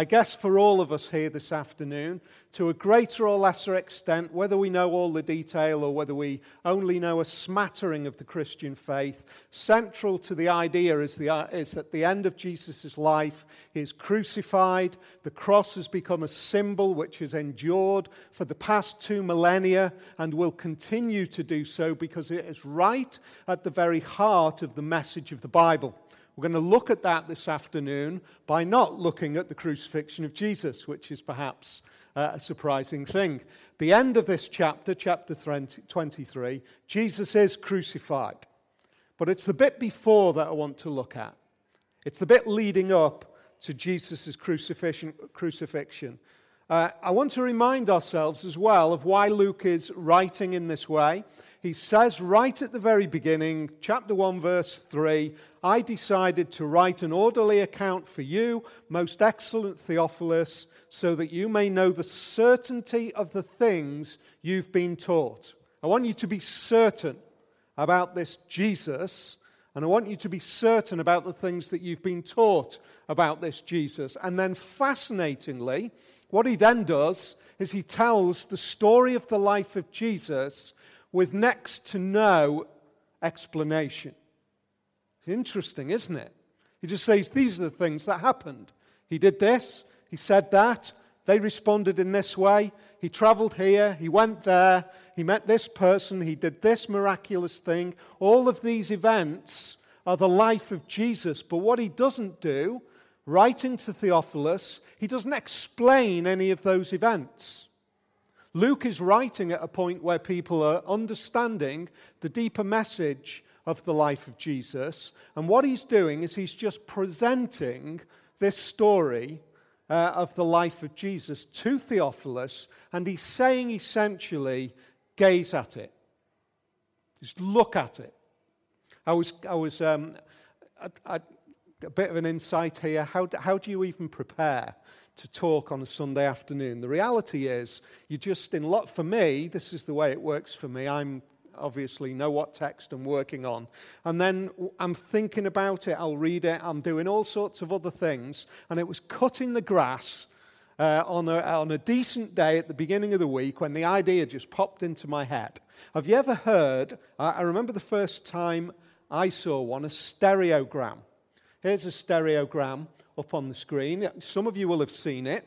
I guess for all of us here this afternoon, to a greater or lesser extent, whether we know all the detail or whether we only know a smattering of the Christian faith, central to the idea is, the, uh, is at the end of Jesus' life, is crucified. The cross has become a symbol which has endured for the past two millennia and will continue to do so because it is right at the very heart of the message of the Bible. We're going to look at that this afternoon by not looking at the crucifixion of Jesus, which is perhaps uh, a surprising thing. The end of this chapter, chapter 20, 23, Jesus is crucified. But it's the bit before that I want to look at. It's the bit leading up to Jesus' crucifixion. crucifixion. Uh, I want to remind ourselves as well of why Luke is writing in this way he says right at the very beginning, chapter 1, verse 3, I decided to write an orderly account for you, most excellent Theophilus, so that you may know the certainty of the things you've been taught. I want you to be certain about this Jesus, and I want you to be certain about the things that you've been taught about this Jesus. And then, fascinatingly, what he then does is he tells the story of the life of Jesus with next to no explanation. It's interesting, isn't it? He just says, These are the things that happened. He did this, he said that, they responded in this way. He traveled here, he went there, he met this person, he did this miraculous thing. All of these events are the life of Jesus. But what he doesn't do, writing to Theophilus, he doesn't explain any of those events. Luke is writing at a point where people are understanding the deeper message of the life of Jesus. And what he's doing is he's just presenting this story uh, of the life of Jesus to Theophilus. And he's saying essentially, gaze at it. Just look at it. I was, I was um, I, I, a bit of an insight here. How, how do you even prepare to talk on a Sunday afternoon. The reality is, you just in lot for me, this is the way it works for me. I'm obviously know what text I'm working on. And then I'm thinking about it, I'll read it, I'm doing all sorts of other things. And it was cutting the grass uh, on, a, on a decent day at the beginning of the week when the idea just popped into my head. Have you ever heard? I, I remember the first time I saw one, a stereogram. Here's a stereogram up on the screen. Some of you will have seen it.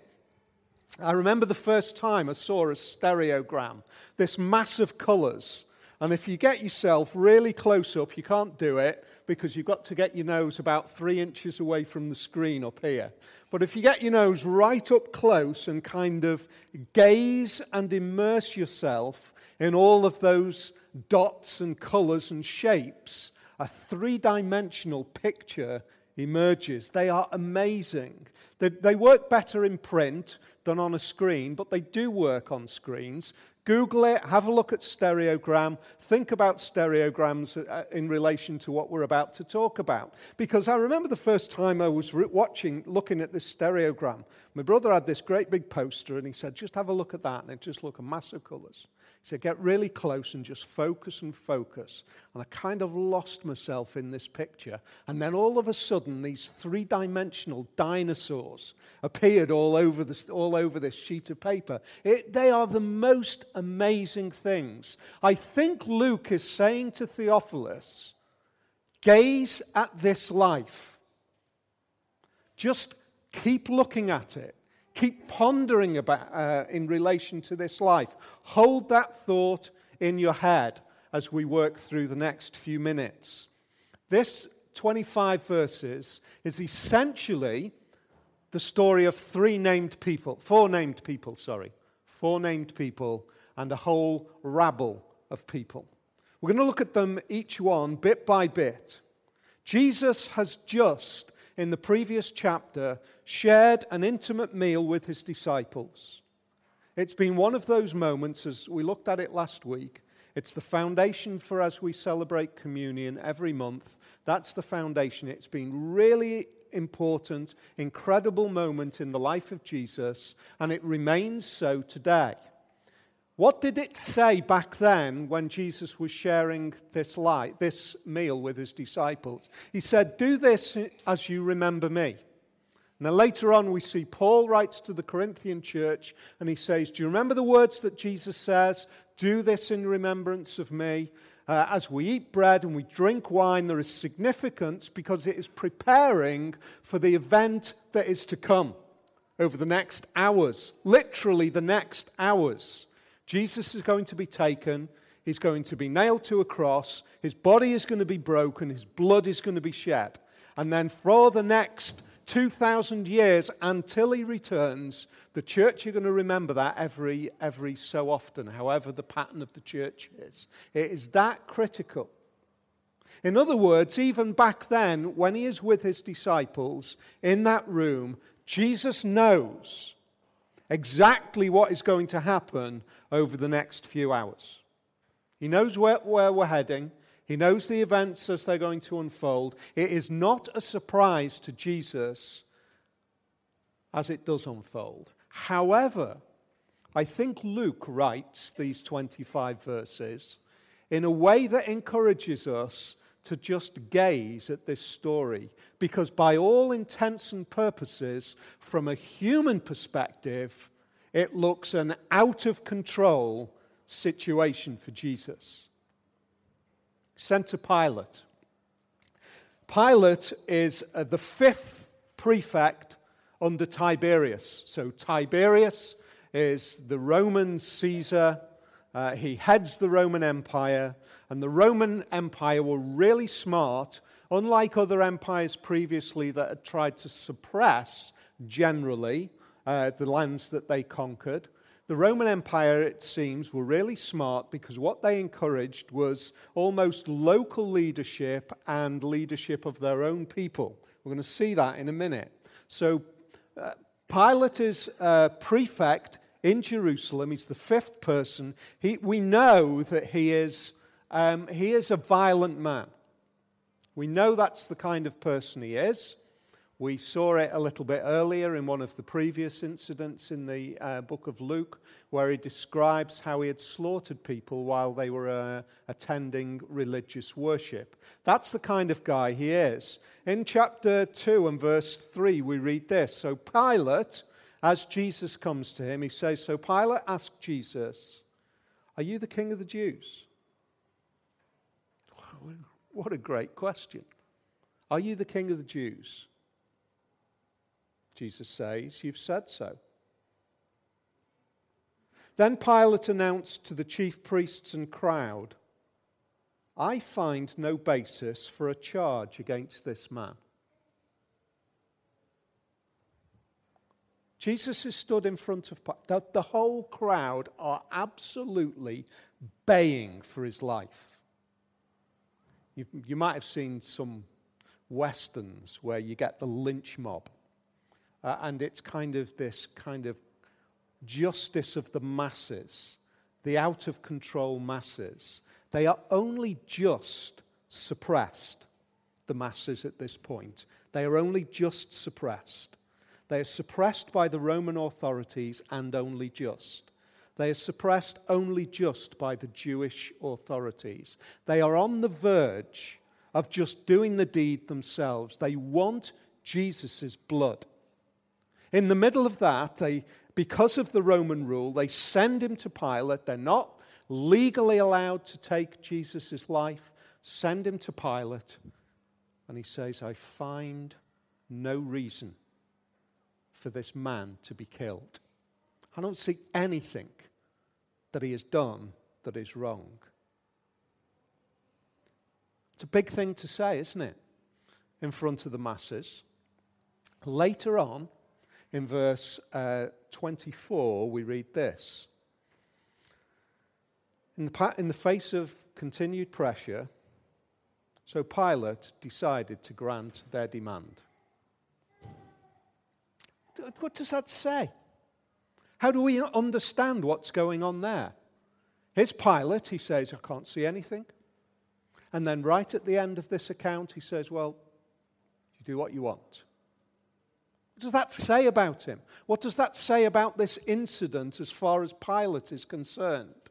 I remember the first time I saw a stereogram, this mass of colours. And if you get yourself really close up, you can't do it because you've got to get your nose about three inches away from the screen up here. But if you get your nose right up close and kind of gaze and immerse yourself in all of those dots and colours and shapes, a three dimensional picture emerges. They are amazing. They, they, work better in print than on a screen, but they do work on screens. Google it, have a look at stereogram, think about stereograms uh, in relation to what we're about to talk about. Because I remember the first time I was watching, looking at this stereogram, my brother had this great big poster and he said, just have a look at that, and it just looked a mass of colours. Said, get really close and just focus and focus. And I kind of lost myself in this picture. And then all of a sudden, these three dimensional dinosaurs appeared all over, this, all over this sheet of paper. It, they are the most amazing things. I think Luke is saying to Theophilus, gaze at this life. Just keep looking at it. Keep pondering about uh, in relation to this life. Hold that thought in your head as we work through the next few minutes. This 25 verses is essentially the story of three named people, four named people, sorry, four named people and a whole rabble of people. We're going to look at them each one bit by bit. Jesus has just, in the previous chapter, shared an intimate meal with his disciples. It's been one of those moments, as we looked at it last week. It's the foundation for as we celebrate communion every month. That's the foundation. It's been really important, incredible moment in the life of Jesus, and it remains so today. What did it say back then when Jesus was sharing this, light, this meal with his disciples? He said, Do this as you remember me. Then later on, we see Paul writes to the Corinthian church and he says, Do you remember the words that Jesus says? Do this in remembrance of me. Uh, as we eat bread and we drink wine, there is significance because it is preparing for the event that is to come over the next hours, literally the next hours. Jesus is going to be taken, he's going to be nailed to a cross, his body is going to be broken, his blood is going to be shed. And then for the next 2,000 years until he returns, the church are going to remember that every, every so often, however the pattern of the church is. It is that critical. In other words, even back then, when he is with his disciples in that room, Jesus knows exactly what is going to happen over the next few hours. He knows where, where we're heading. He knows the events as they're going to unfold. It is not a surprise to Jesus as it does unfold. However, I think Luke writes these 25 verses in a way that encourages us to just gaze at this story because, by all intents and purposes, from a human perspective, it looks an out of control situation for Jesus. Sent to Pilate. Pilate is uh, the fifth prefect under Tiberius. So, Tiberius is the Roman Caesar. Uh, he heads the Roman Empire. And the Roman Empire were really smart, unlike other empires previously that had tried to suppress generally uh, the lands that they conquered. The Roman Empire, it seems, were really smart because what they encouraged was almost local leadership and leadership of their own people. We're going to see that in a minute. So, uh, Pilate is uh, prefect in Jerusalem. He's the fifth person. He, we know that he is um, he is a violent man. We know that's the kind of person he is. We saw it a little bit earlier in one of the previous incidents in the uh, book of Luke, where he describes how he had slaughtered people while they were uh, attending religious worship. That's the kind of guy he is. In chapter 2 and verse 3, we read this So Pilate, as Jesus comes to him, he says, So Pilate asked Jesus, Are you the king of the Jews? What a great question. Are you the king of the Jews? Jesus says, You've said so. Then Pilate announced to the chief priests and crowd, I find no basis for a charge against this man. Jesus is stood in front of the, the whole crowd are absolutely baying for his life. You, you might have seen some westerns where you get the lynch mob. Uh, and it's kind of this kind of justice of the masses, the out of control masses. They are only just suppressed, the masses at this point. They are only just suppressed. They are suppressed by the Roman authorities and only just. They are suppressed only just by the Jewish authorities. They are on the verge of just doing the deed themselves. They want Jesus' blood. In the middle of that, they, because of the Roman rule, they send him to Pilate. They're not legally allowed to take Jesus' life. Send him to Pilate. And he says, I find no reason for this man to be killed. I don't see anything that he has done that is wrong. It's a big thing to say, isn't it? In front of the masses. Later on, in verse uh, 24, we read this. In the, in the face of continued pressure, so Pilate decided to grant their demand. What does that say? How do we understand what's going on there? Here's Pilate. He says, I can't see anything. And then, right at the end of this account, he says, Well, you do what you want. What does that say about him? What does that say about this incident as far as Pilate is concerned?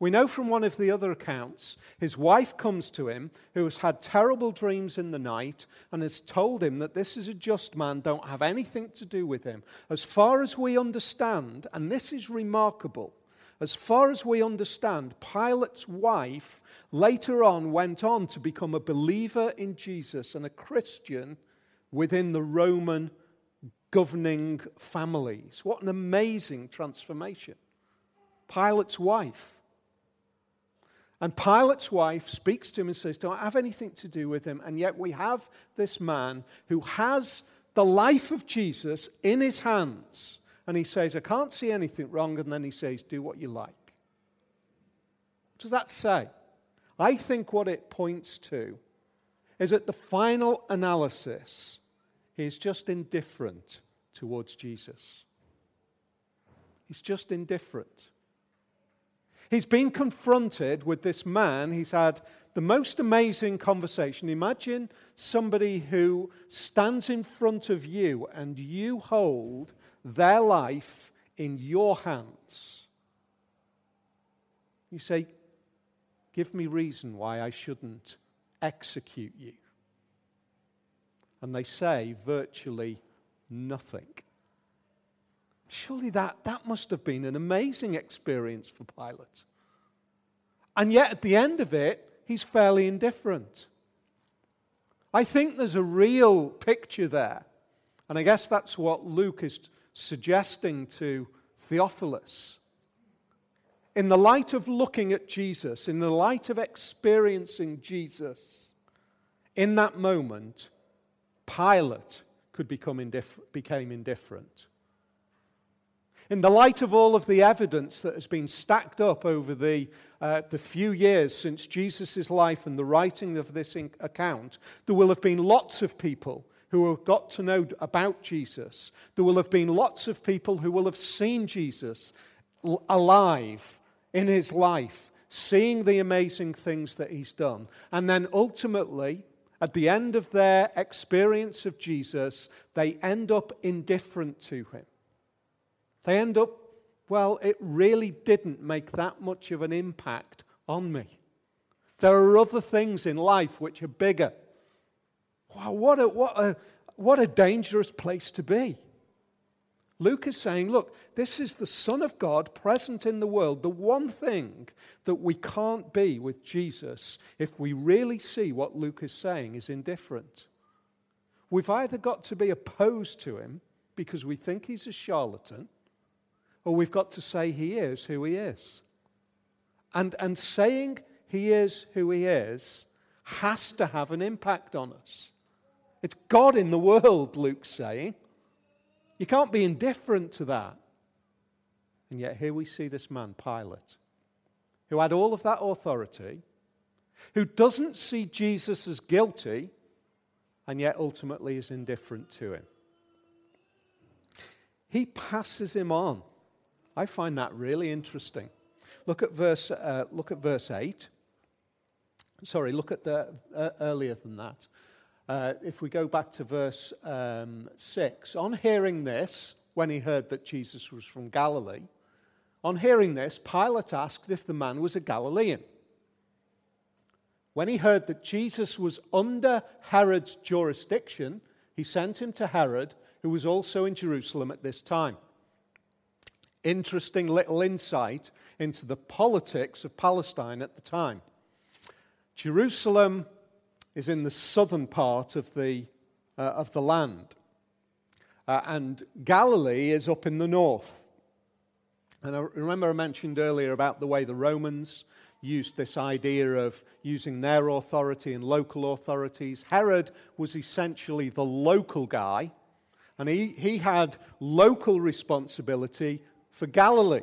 We know from one of the other accounts, his wife comes to him, who has had terrible dreams in the night, and has told him that this is a just man, don't have anything to do with him. As far as we understand, and this is remarkable, as far as we understand, Pilate's wife later on went on to become a believer in Jesus and a Christian within the Roman governing families. What an amazing transformation. Pilate's wife. And Pilate's wife speaks to him and says, Don't have anything to do with him. And yet we have this man who has the life of Jesus in his hands. And he says, I can't see anything wrong. And then he says, Do what you like. What does that say? I think what it points to is that the final analysis, is just indifferent towards Jesus. He's just indifferent. He's been confronted with this man. He's had the most amazing conversation. Imagine somebody who stands in front of you and you hold their life in your hands. You say, Give me reason why I shouldn't execute you. And they say virtually nothing. Surely that, that must have been an amazing experience for Pilate. And yet, at the end of it, he's fairly indifferent. I think there's a real picture there. And I guess that's what Luke is suggesting to Theophilus. In the light of looking at Jesus, in the light of experiencing Jesus, in that moment, Pilate could become became indifferent in the light of all of the evidence that has been stacked up over the, uh, the few years since Jesus' life and the writing of this account, there will have been lots of people who have got to know about Jesus. There will have been lots of people who will have seen Jesus alive in his life, seeing the amazing things that he's done. And then ultimately, at the end of their experience of Jesus, they end up indifferent to him. They end up, well, it really didn't make that much of an impact on me. There are other things in life which are bigger. Wow, what a, what a, what a dangerous place to be. Luke is saying, look, this is the Son of God present in the world. The one thing that we can't be with Jesus, if we really see what Luke is saying, is indifferent. We've either got to be opposed to him because we think he's a charlatan, or we've got to say he is who he is. And, and saying he is who he is has to have an impact on us. It's God in the world, Luke's saying. You can't be indifferent to that. And yet, here we see this man, Pilate, who had all of that authority, who doesn't see Jesus as guilty, and yet ultimately is indifferent to him. He passes him on. I find that really interesting. Look at verse, uh, look at verse 8. Sorry, look at the, uh, earlier than that. Uh, if we go back to verse um, 6, on hearing this, when he heard that Jesus was from Galilee, on hearing this, Pilate asked if the man was a Galilean. When he heard that Jesus was under Herod's jurisdiction, he sent him to Herod, who was also in Jerusalem at this time interesting little insight into the politics of Palestine at the time. Jerusalem is in the southern part of the, uh, of the land, uh, and Galilee is up in the north. And I remember I mentioned earlier about the way the Romans used this idea of using their authority and local authorities. Herod was essentially the local guy, and he, he had local responsibility for Galilee.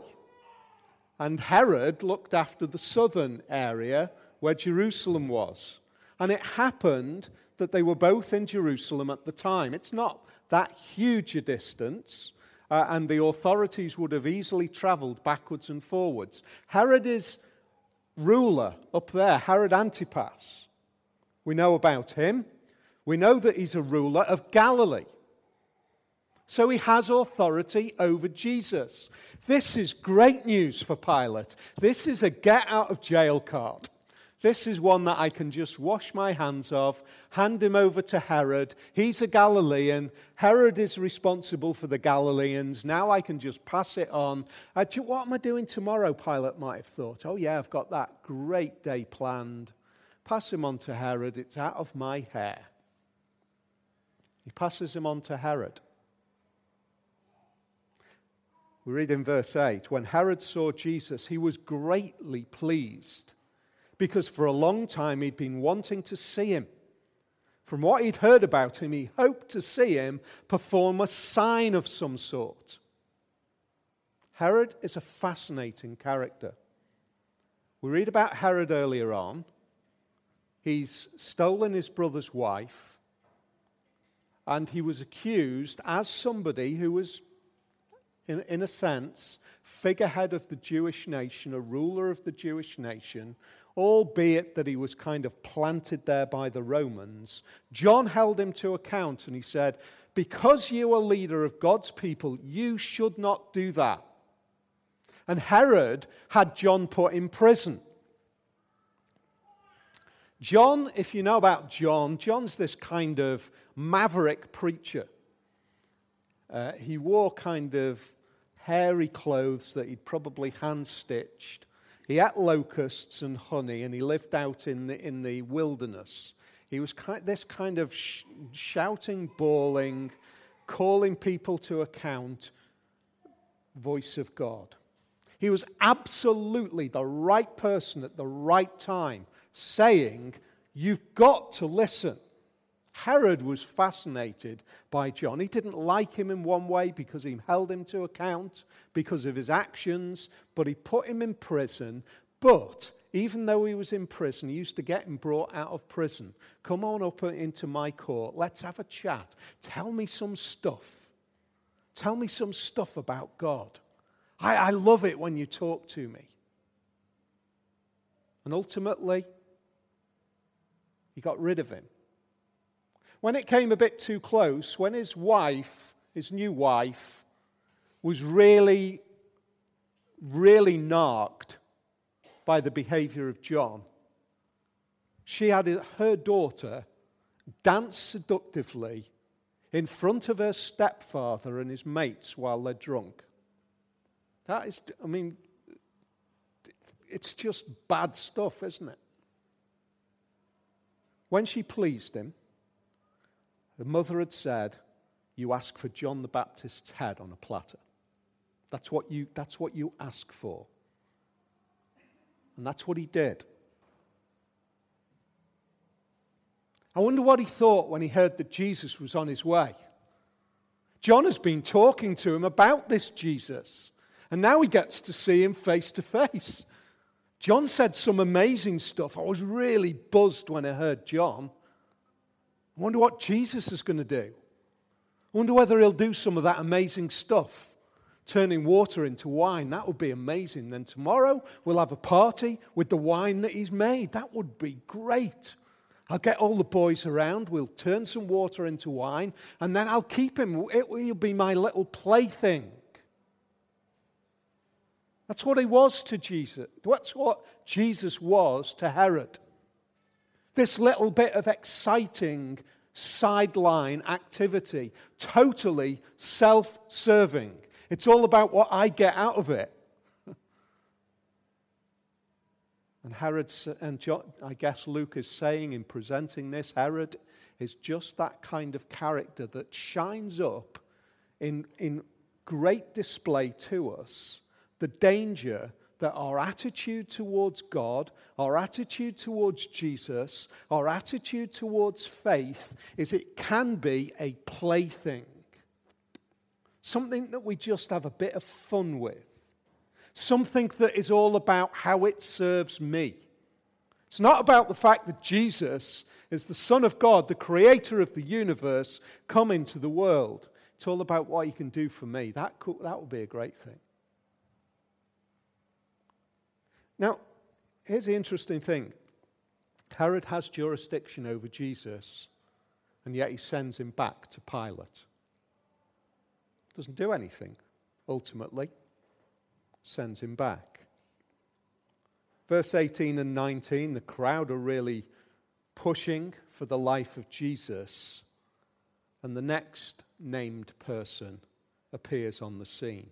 And Herod looked after the southern area where Jerusalem was. And it happened that they were both in Jerusalem at the time. It's not that huge a distance, uh, and the authorities would have easily traveled backwards and forwards. Herod is ruler up there, Herod Antipas. We know about him. We know that he's a ruler of Galilee. So he has authority over Jesus. This is great news for Pilate. This is a get out of jail card. This is one that I can just wash my hands of, hand him over to Herod. He's a Galilean. Herod is responsible for the Galileans. Now I can just pass it on. Uh, what am I doing tomorrow? Pilate might have thought. Oh, yeah, I've got that great day planned. Pass him on to Herod. It's out of my hair. He passes him on to Herod. We read in verse 8 When Herod saw Jesus, he was greatly pleased because for a long time he'd been wanting to see him. From what he'd heard about him, he hoped to see him perform a sign of some sort. Herod is a fascinating character. We read about Herod earlier on. He's stolen his brother's wife, and he was accused as somebody who was, in, in a sense, figurehead of the Jewish nation, a ruler of the Jewish nation, albeit that he was kind of planted there by the Romans, John held him to account and he said, Because you are leader of God's people, you should not do that. And Herod had John put in prison. John, if you know about John, John's this kind of maverick preacher. Uh, he wore kind of hairy clothes that he'd probably hand stitched. He ate locusts and honey, and he lived out in the, in the wilderness. He was this kind of sh- shouting, bawling, calling people to account voice of God. He was absolutely the right person at the right time, saying, You've got to listen. Herod was fascinated by John. He didn't like him in one way because he held him to account because of his actions, but he put him in prison. But even though he was in prison, he used to get him brought out of prison. Come on up into my court. Let's have a chat. Tell me some stuff. Tell me some stuff about God. I, I love it when you talk to me. And ultimately, he got rid of him. When it came a bit too close, when his wife, his new wife, was really, really narked by the behavior of John, she had her daughter dance seductively in front of her stepfather and his mates while they're drunk. That is, I mean, it's just bad stuff, isn't it? When she pleased him, the mother had said, You ask for John the Baptist's head on a platter. That's what you, that's what you ask for. And that's what he did. I wonder what he thought when he heard that Jesus was on his way. John has been talking to him about this Jesus, and now he gets to see him face to face. John said some amazing stuff. I was really buzzed when I heard John. I wonder what Jesus is going to do. I wonder whether he'll do some of that amazing stuff, turning water into wine. That would be amazing. Then tomorrow we'll have a party with the wine that he's made. That would be great. I'll get all the boys around. We'll turn some water into wine, and then I'll keep him. It will be my little plaything. That's what he was to Jesus. That's what Jesus was to Herod this little bit of exciting sideline activity, totally self serving. It's all about what I get out of it. and Herod, and I guess Luke is saying in presenting this, Herod is just that kind of character that shines up in, in great display to us the danger that our attitude towards God, our attitude towards Jesus, our attitude towards faith is it can be a plaything. Something that we just have a bit of fun with. Something that is all about how it serves me. It's not about the fact that Jesus is the Son of God, the creator of the universe, come into the world. It's all about what he can do for me. That, could, that would be a great thing. Now, here's the interesting thing Herod has jurisdiction over Jesus, and yet he sends him back to Pilate. Doesn't do anything, ultimately. Sends him back. Verse 18 and 19, the crowd are really pushing for the life of Jesus, and the next named person appears on the scene.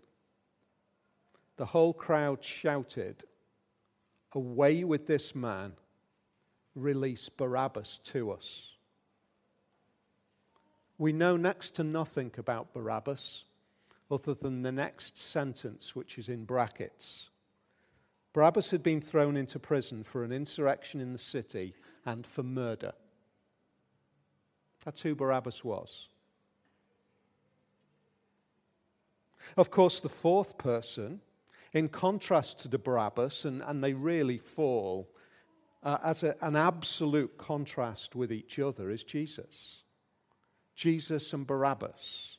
The whole crowd shouted, Away with this man, release Barabbas to us. We know next to nothing about Barabbas other than the next sentence, which is in brackets. Barabbas had been thrown into prison for an insurrection in the city and for murder. That's who Barabbas was. Of course, the fourth person, in contrast to the Barabbas, and, and they really fall uh, as a, an absolute contrast with each other, is Jesus. Jesus and Barabbas.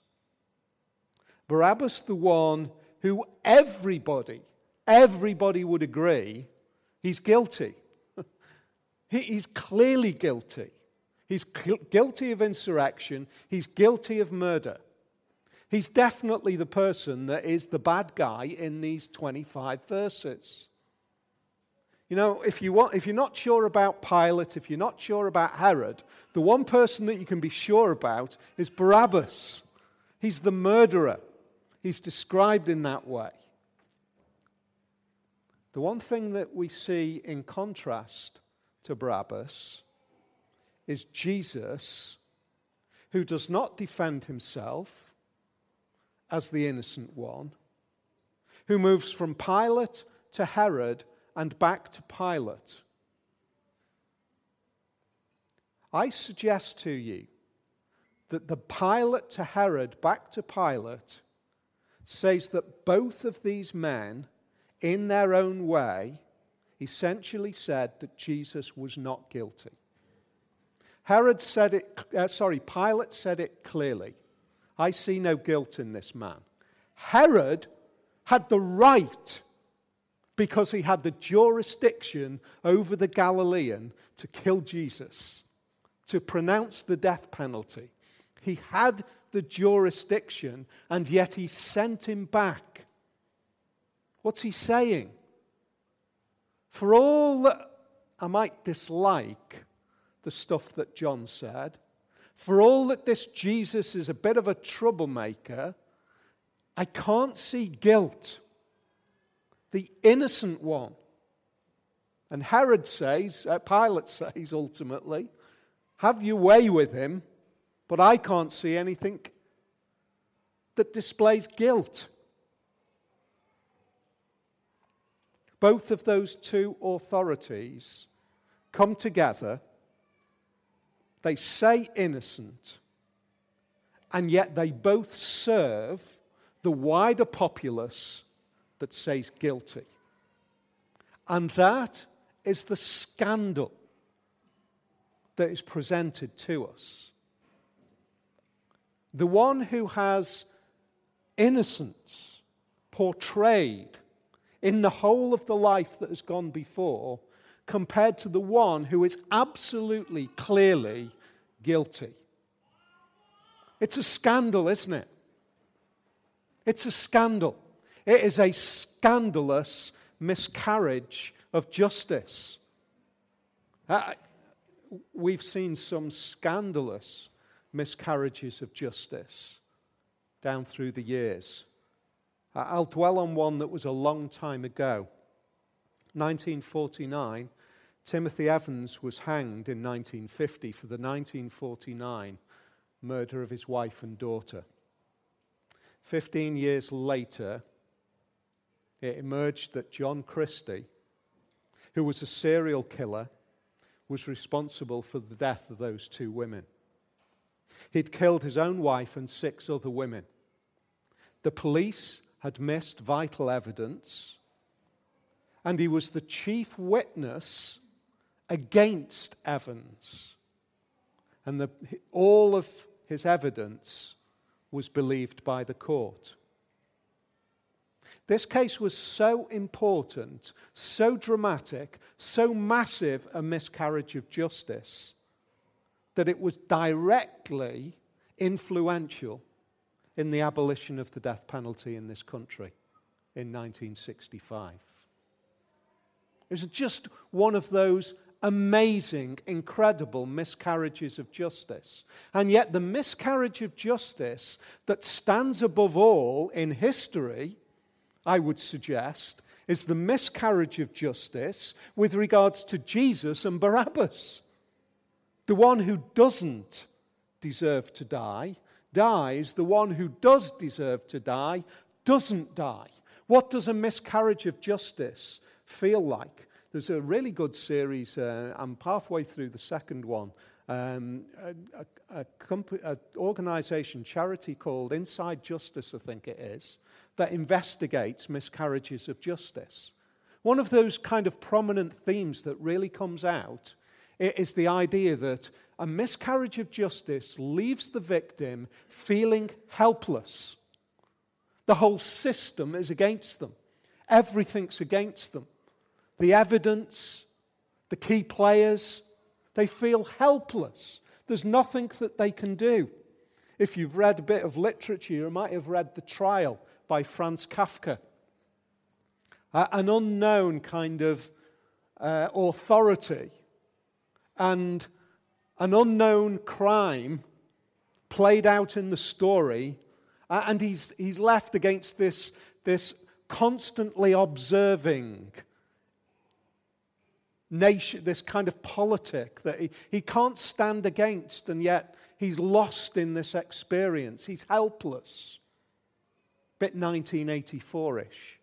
Barabbas, the one who everybody, everybody would agree he's guilty. he's clearly guilty. He's guilty of insurrection. He's guilty of murder. He's definitely the person that is the bad guy in these 25 verses. You know, if, you want, if you're not sure about Pilate, if you're not sure about Herod, the one person that you can be sure about is Barabbas. He's the murderer. He's described in that way. The one thing that we see in contrast to Barabbas is Jesus, who does not defend himself as the innocent one, who moves from Pilate to Herod and back to Pilate. I suggest to you that the Pilate to Herod back to Pilate says that both of these men, in their own way, essentially said that Jesus was not guilty. Herod said it, uh, sorry, Pilate said it clearly. I see no guilt in this man. Herod had the right, because he had the jurisdiction over the Galilean, to kill Jesus, to pronounce the death penalty. He had the jurisdiction, and yet he sent him back. What's he saying? For all that I might dislike the stuff that John said, for all that this Jesus is a bit of a troublemaker, I can't see guilt. The innocent one. And Herod says, uh, Pilate says ultimately, have your way with him, but I can't see anything that displays guilt. Both of those two authorities come together they say innocent, and yet they both serve the wider populace that says guilty. And that is the scandal that is presented to us. The one who has innocence portrayed in the whole of the life that has gone before compared to the one who is absolutely, clearly guilty. It's a scandal, isn't it? It's a scandal. It is a scandalous miscarriage of justice. Uh, we've seen some scandalous miscarriages of justice down through the years. I'll dwell on one that was a long time ago. 1949, Timothy Evans was hanged in 1950 for the 1949 murder of his wife and daughter. Fifteen years later, it emerged that John Christie, who was a serial killer, was responsible for the death of those two women. He'd killed his own wife and six other women. The police had missed vital evidence, and he was the chief witness against Evans. And the, all of his evidence was believed by the court. This case was so important, so dramatic, so massive a miscarriage of justice that it was directly influential in the abolition of the death penalty in this country in 1965. It was just one of those amazing, incredible miscarriages of justice. And yet, the miscarriage of justice that stands above all in history, I would suggest, is the miscarriage of justice with regards to Jesus and Barabbas. The one who doesn't deserve to die dies, the one who does deserve to die doesn't die. What does a miscarriage of justice feel like? There's a really good series, uh, I'm halfway through the second one. Um, a, a, a organization, charity called Inside Justice, I think it is, that investigates miscarriages of justice. One of those kind of prominent themes that really comes out is the idea that a miscarriage of justice leaves the victim feeling helpless. The whole system is against them, everything's against them. The evidence, the key players, they feel helpless. There's nothing that they can do. If you've read a bit of literature, you might have read The Trial by Franz Kafka. Uh, an unknown kind of uh, authority and an unknown crime played out in the story, uh, and he's, he's left against this, this constantly observing nation, this kind of politic that he, he can't stand against, and yet he's lost in this experience. He's helpless. Bit 1984 ish.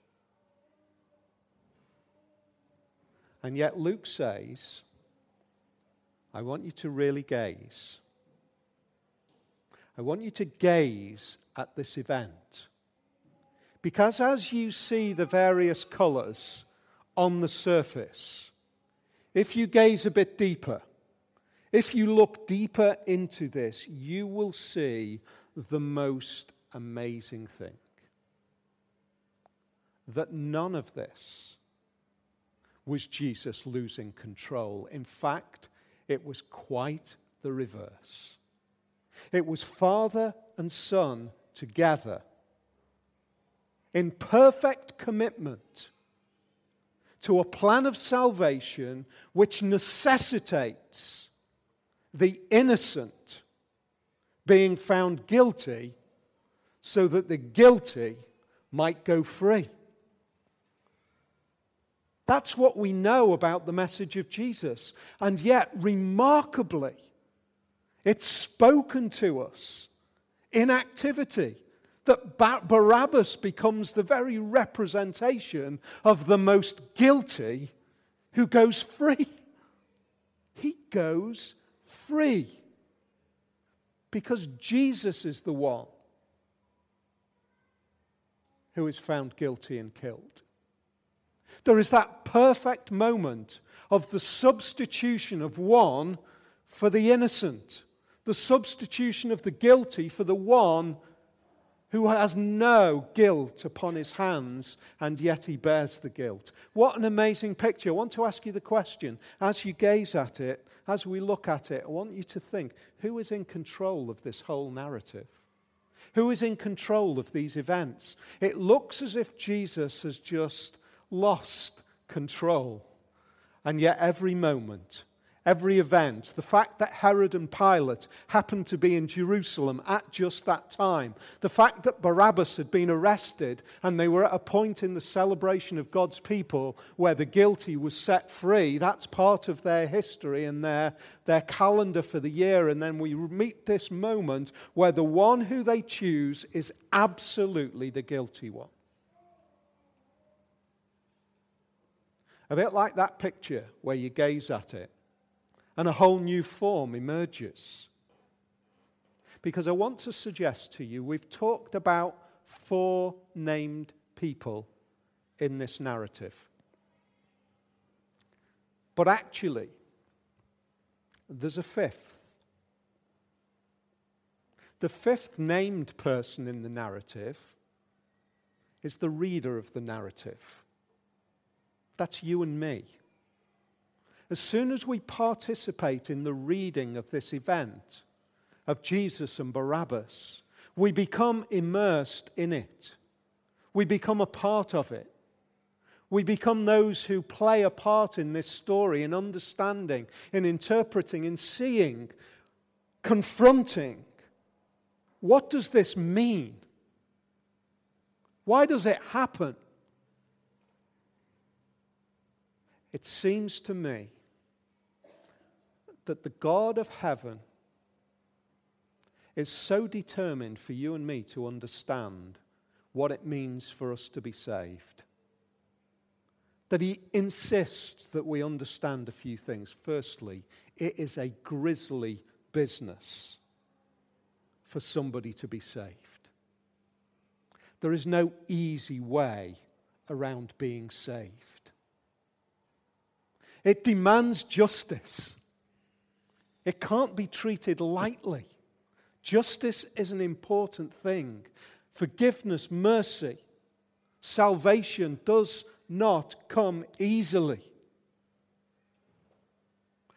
And yet Luke says, I want you to really gaze. I want you to gaze at this event. Because as you see the various colours on the surface, if you gaze a bit deeper, if you look deeper into this, you will see the most amazing thing that none of this was Jesus losing control. In fact, it was quite the reverse. It was Father and Son together in perfect commitment to a plan of salvation which necessitates the innocent being found guilty so that the guilty might go free. That's what we know about the message of Jesus. And yet, remarkably, it's spoken to us in activity that Barabbas becomes the very representation of the most guilty who goes free. He goes free because Jesus is the one who is found guilty and killed. There is that perfect moment of the substitution of one for the innocent, the substitution of the guilty for the one who has no guilt upon his hands, and yet he bears the guilt. What an amazing picture. I want to ask you the question as you gaze at it, as we look at it, I want you to think who is in control of this whole narrative? Who is in control of these events? It looks as if Jesus has just lost control. And yet, every moment, every event, the fact that Herod and Pilate happened to be in Jerusalem at just that time, the fact that Barabbas had been arrested and they were at a point in the celebration of God's people where the guilty was set free, that's part of their history and their, their calendar for the year. And then we meet this moment where the one who they choose is absolutely the guilty one. A bit like that picture where you gaze at it and a whole new form emerges. Because I want to suggest to you, we've talked about four named people in this narrative. But actually, there's a fifth. The fifth named person in the narrative is the reader of the narrative. That's you and me. As soon as we participate in the reading of this event, of Jesus and Barabbas, We become immersed in it. We become a part of it. We become those who play a part in this story in understanding, in interpreting, in seeing, confronting. What does this mean? Why does it happen? It seems to me that the God of heaven is so determined for you and me to understand what it means for us to be saved that he insists that we understand a few things. Firstly, it is a grisly business for somebody to be saved. There is no easy way around being saved. It demands justice. It can't be treated lightly. Justice is an important thing. Forgiveness, mercy, salvation does not come easily.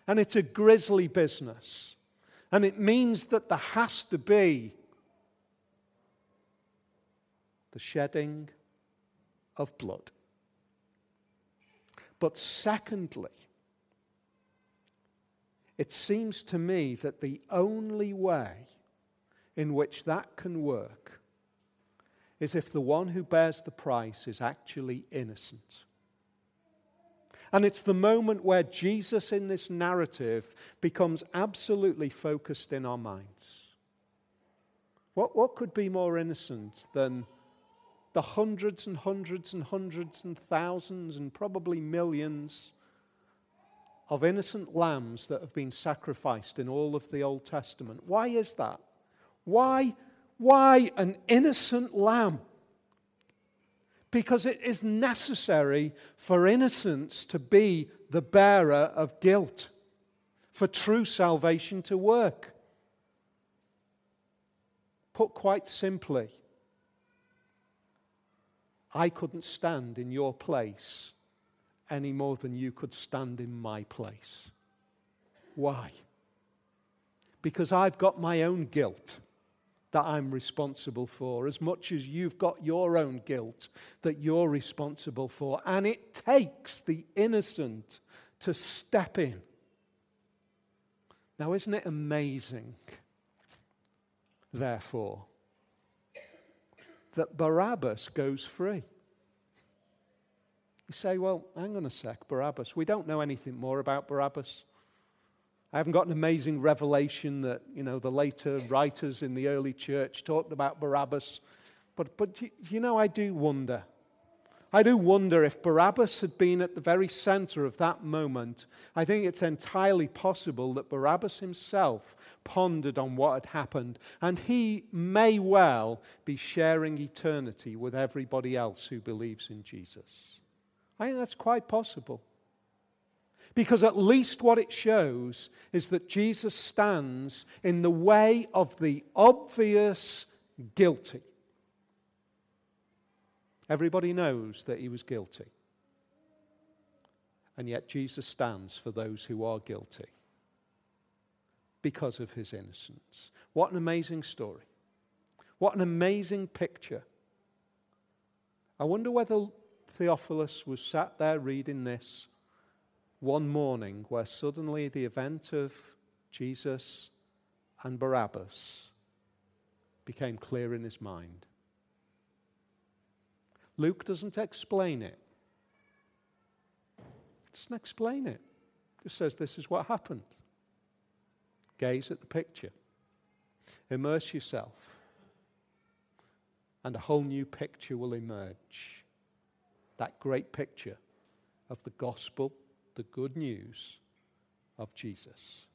And it's a grisly business. And it means that there has to be the shedding of blood. But secondly, it seems to me that the only way in which that can work is if the one who bears the price is actually innocent. And it's the moment where Jesus in this narrative becomes absolutely focused in our minds. What, what could be more innocent than the hundreds and hundreds and hundreds and thousands and probably millions of innocent lambs that have been sacrificed in all of the Old Testament? Why is that? Why why an innocent lamb? Because it is necessary for innocence to be the bearer of guilt, for true salvation to work. Put quite simply, I couldn't stand in your place any more than you could stand in my place. Why? Because I've got my own guilt that I'm responsible for, as much as you've got your own guilt that you're responsible for. And it takes the innocent to step in. Now, isn't it amazing, therefore, that Barabbas goes free? You say, well, hang on a sec, Barabbas. We don't know anything more about Barabbas. I haven't got an amazing revelation that, you know, the later writers in the early church talked about Barabbas. But, but you know, I do wonder. I do wonder if Barabbas had been at the very center of that moment. I think it's entirely possible that Barabbas himself pondered on what had happened, and he may well be sharing eternity with everybody else who believes in Jesus. I think that's quite possible. Because at least what it shows is that Jesus stands in the way of the obvious guilty. Everybody knows that he was guilty. And yet Jesus stands for those who are guilty because of his innocence. What an amazing story. What an amazing picture. I wonder whether Theophilus was sat there reading this one morning where suddenly the event of Jesus and Barabbas became clear in his mind. Luke doesn't explain it. Doesn't explain it. Just says this is what happened. Gaze at the picture. Immerse yourself. And a whole new picture will emerge. That great picture of the gospel the good news of Jesus.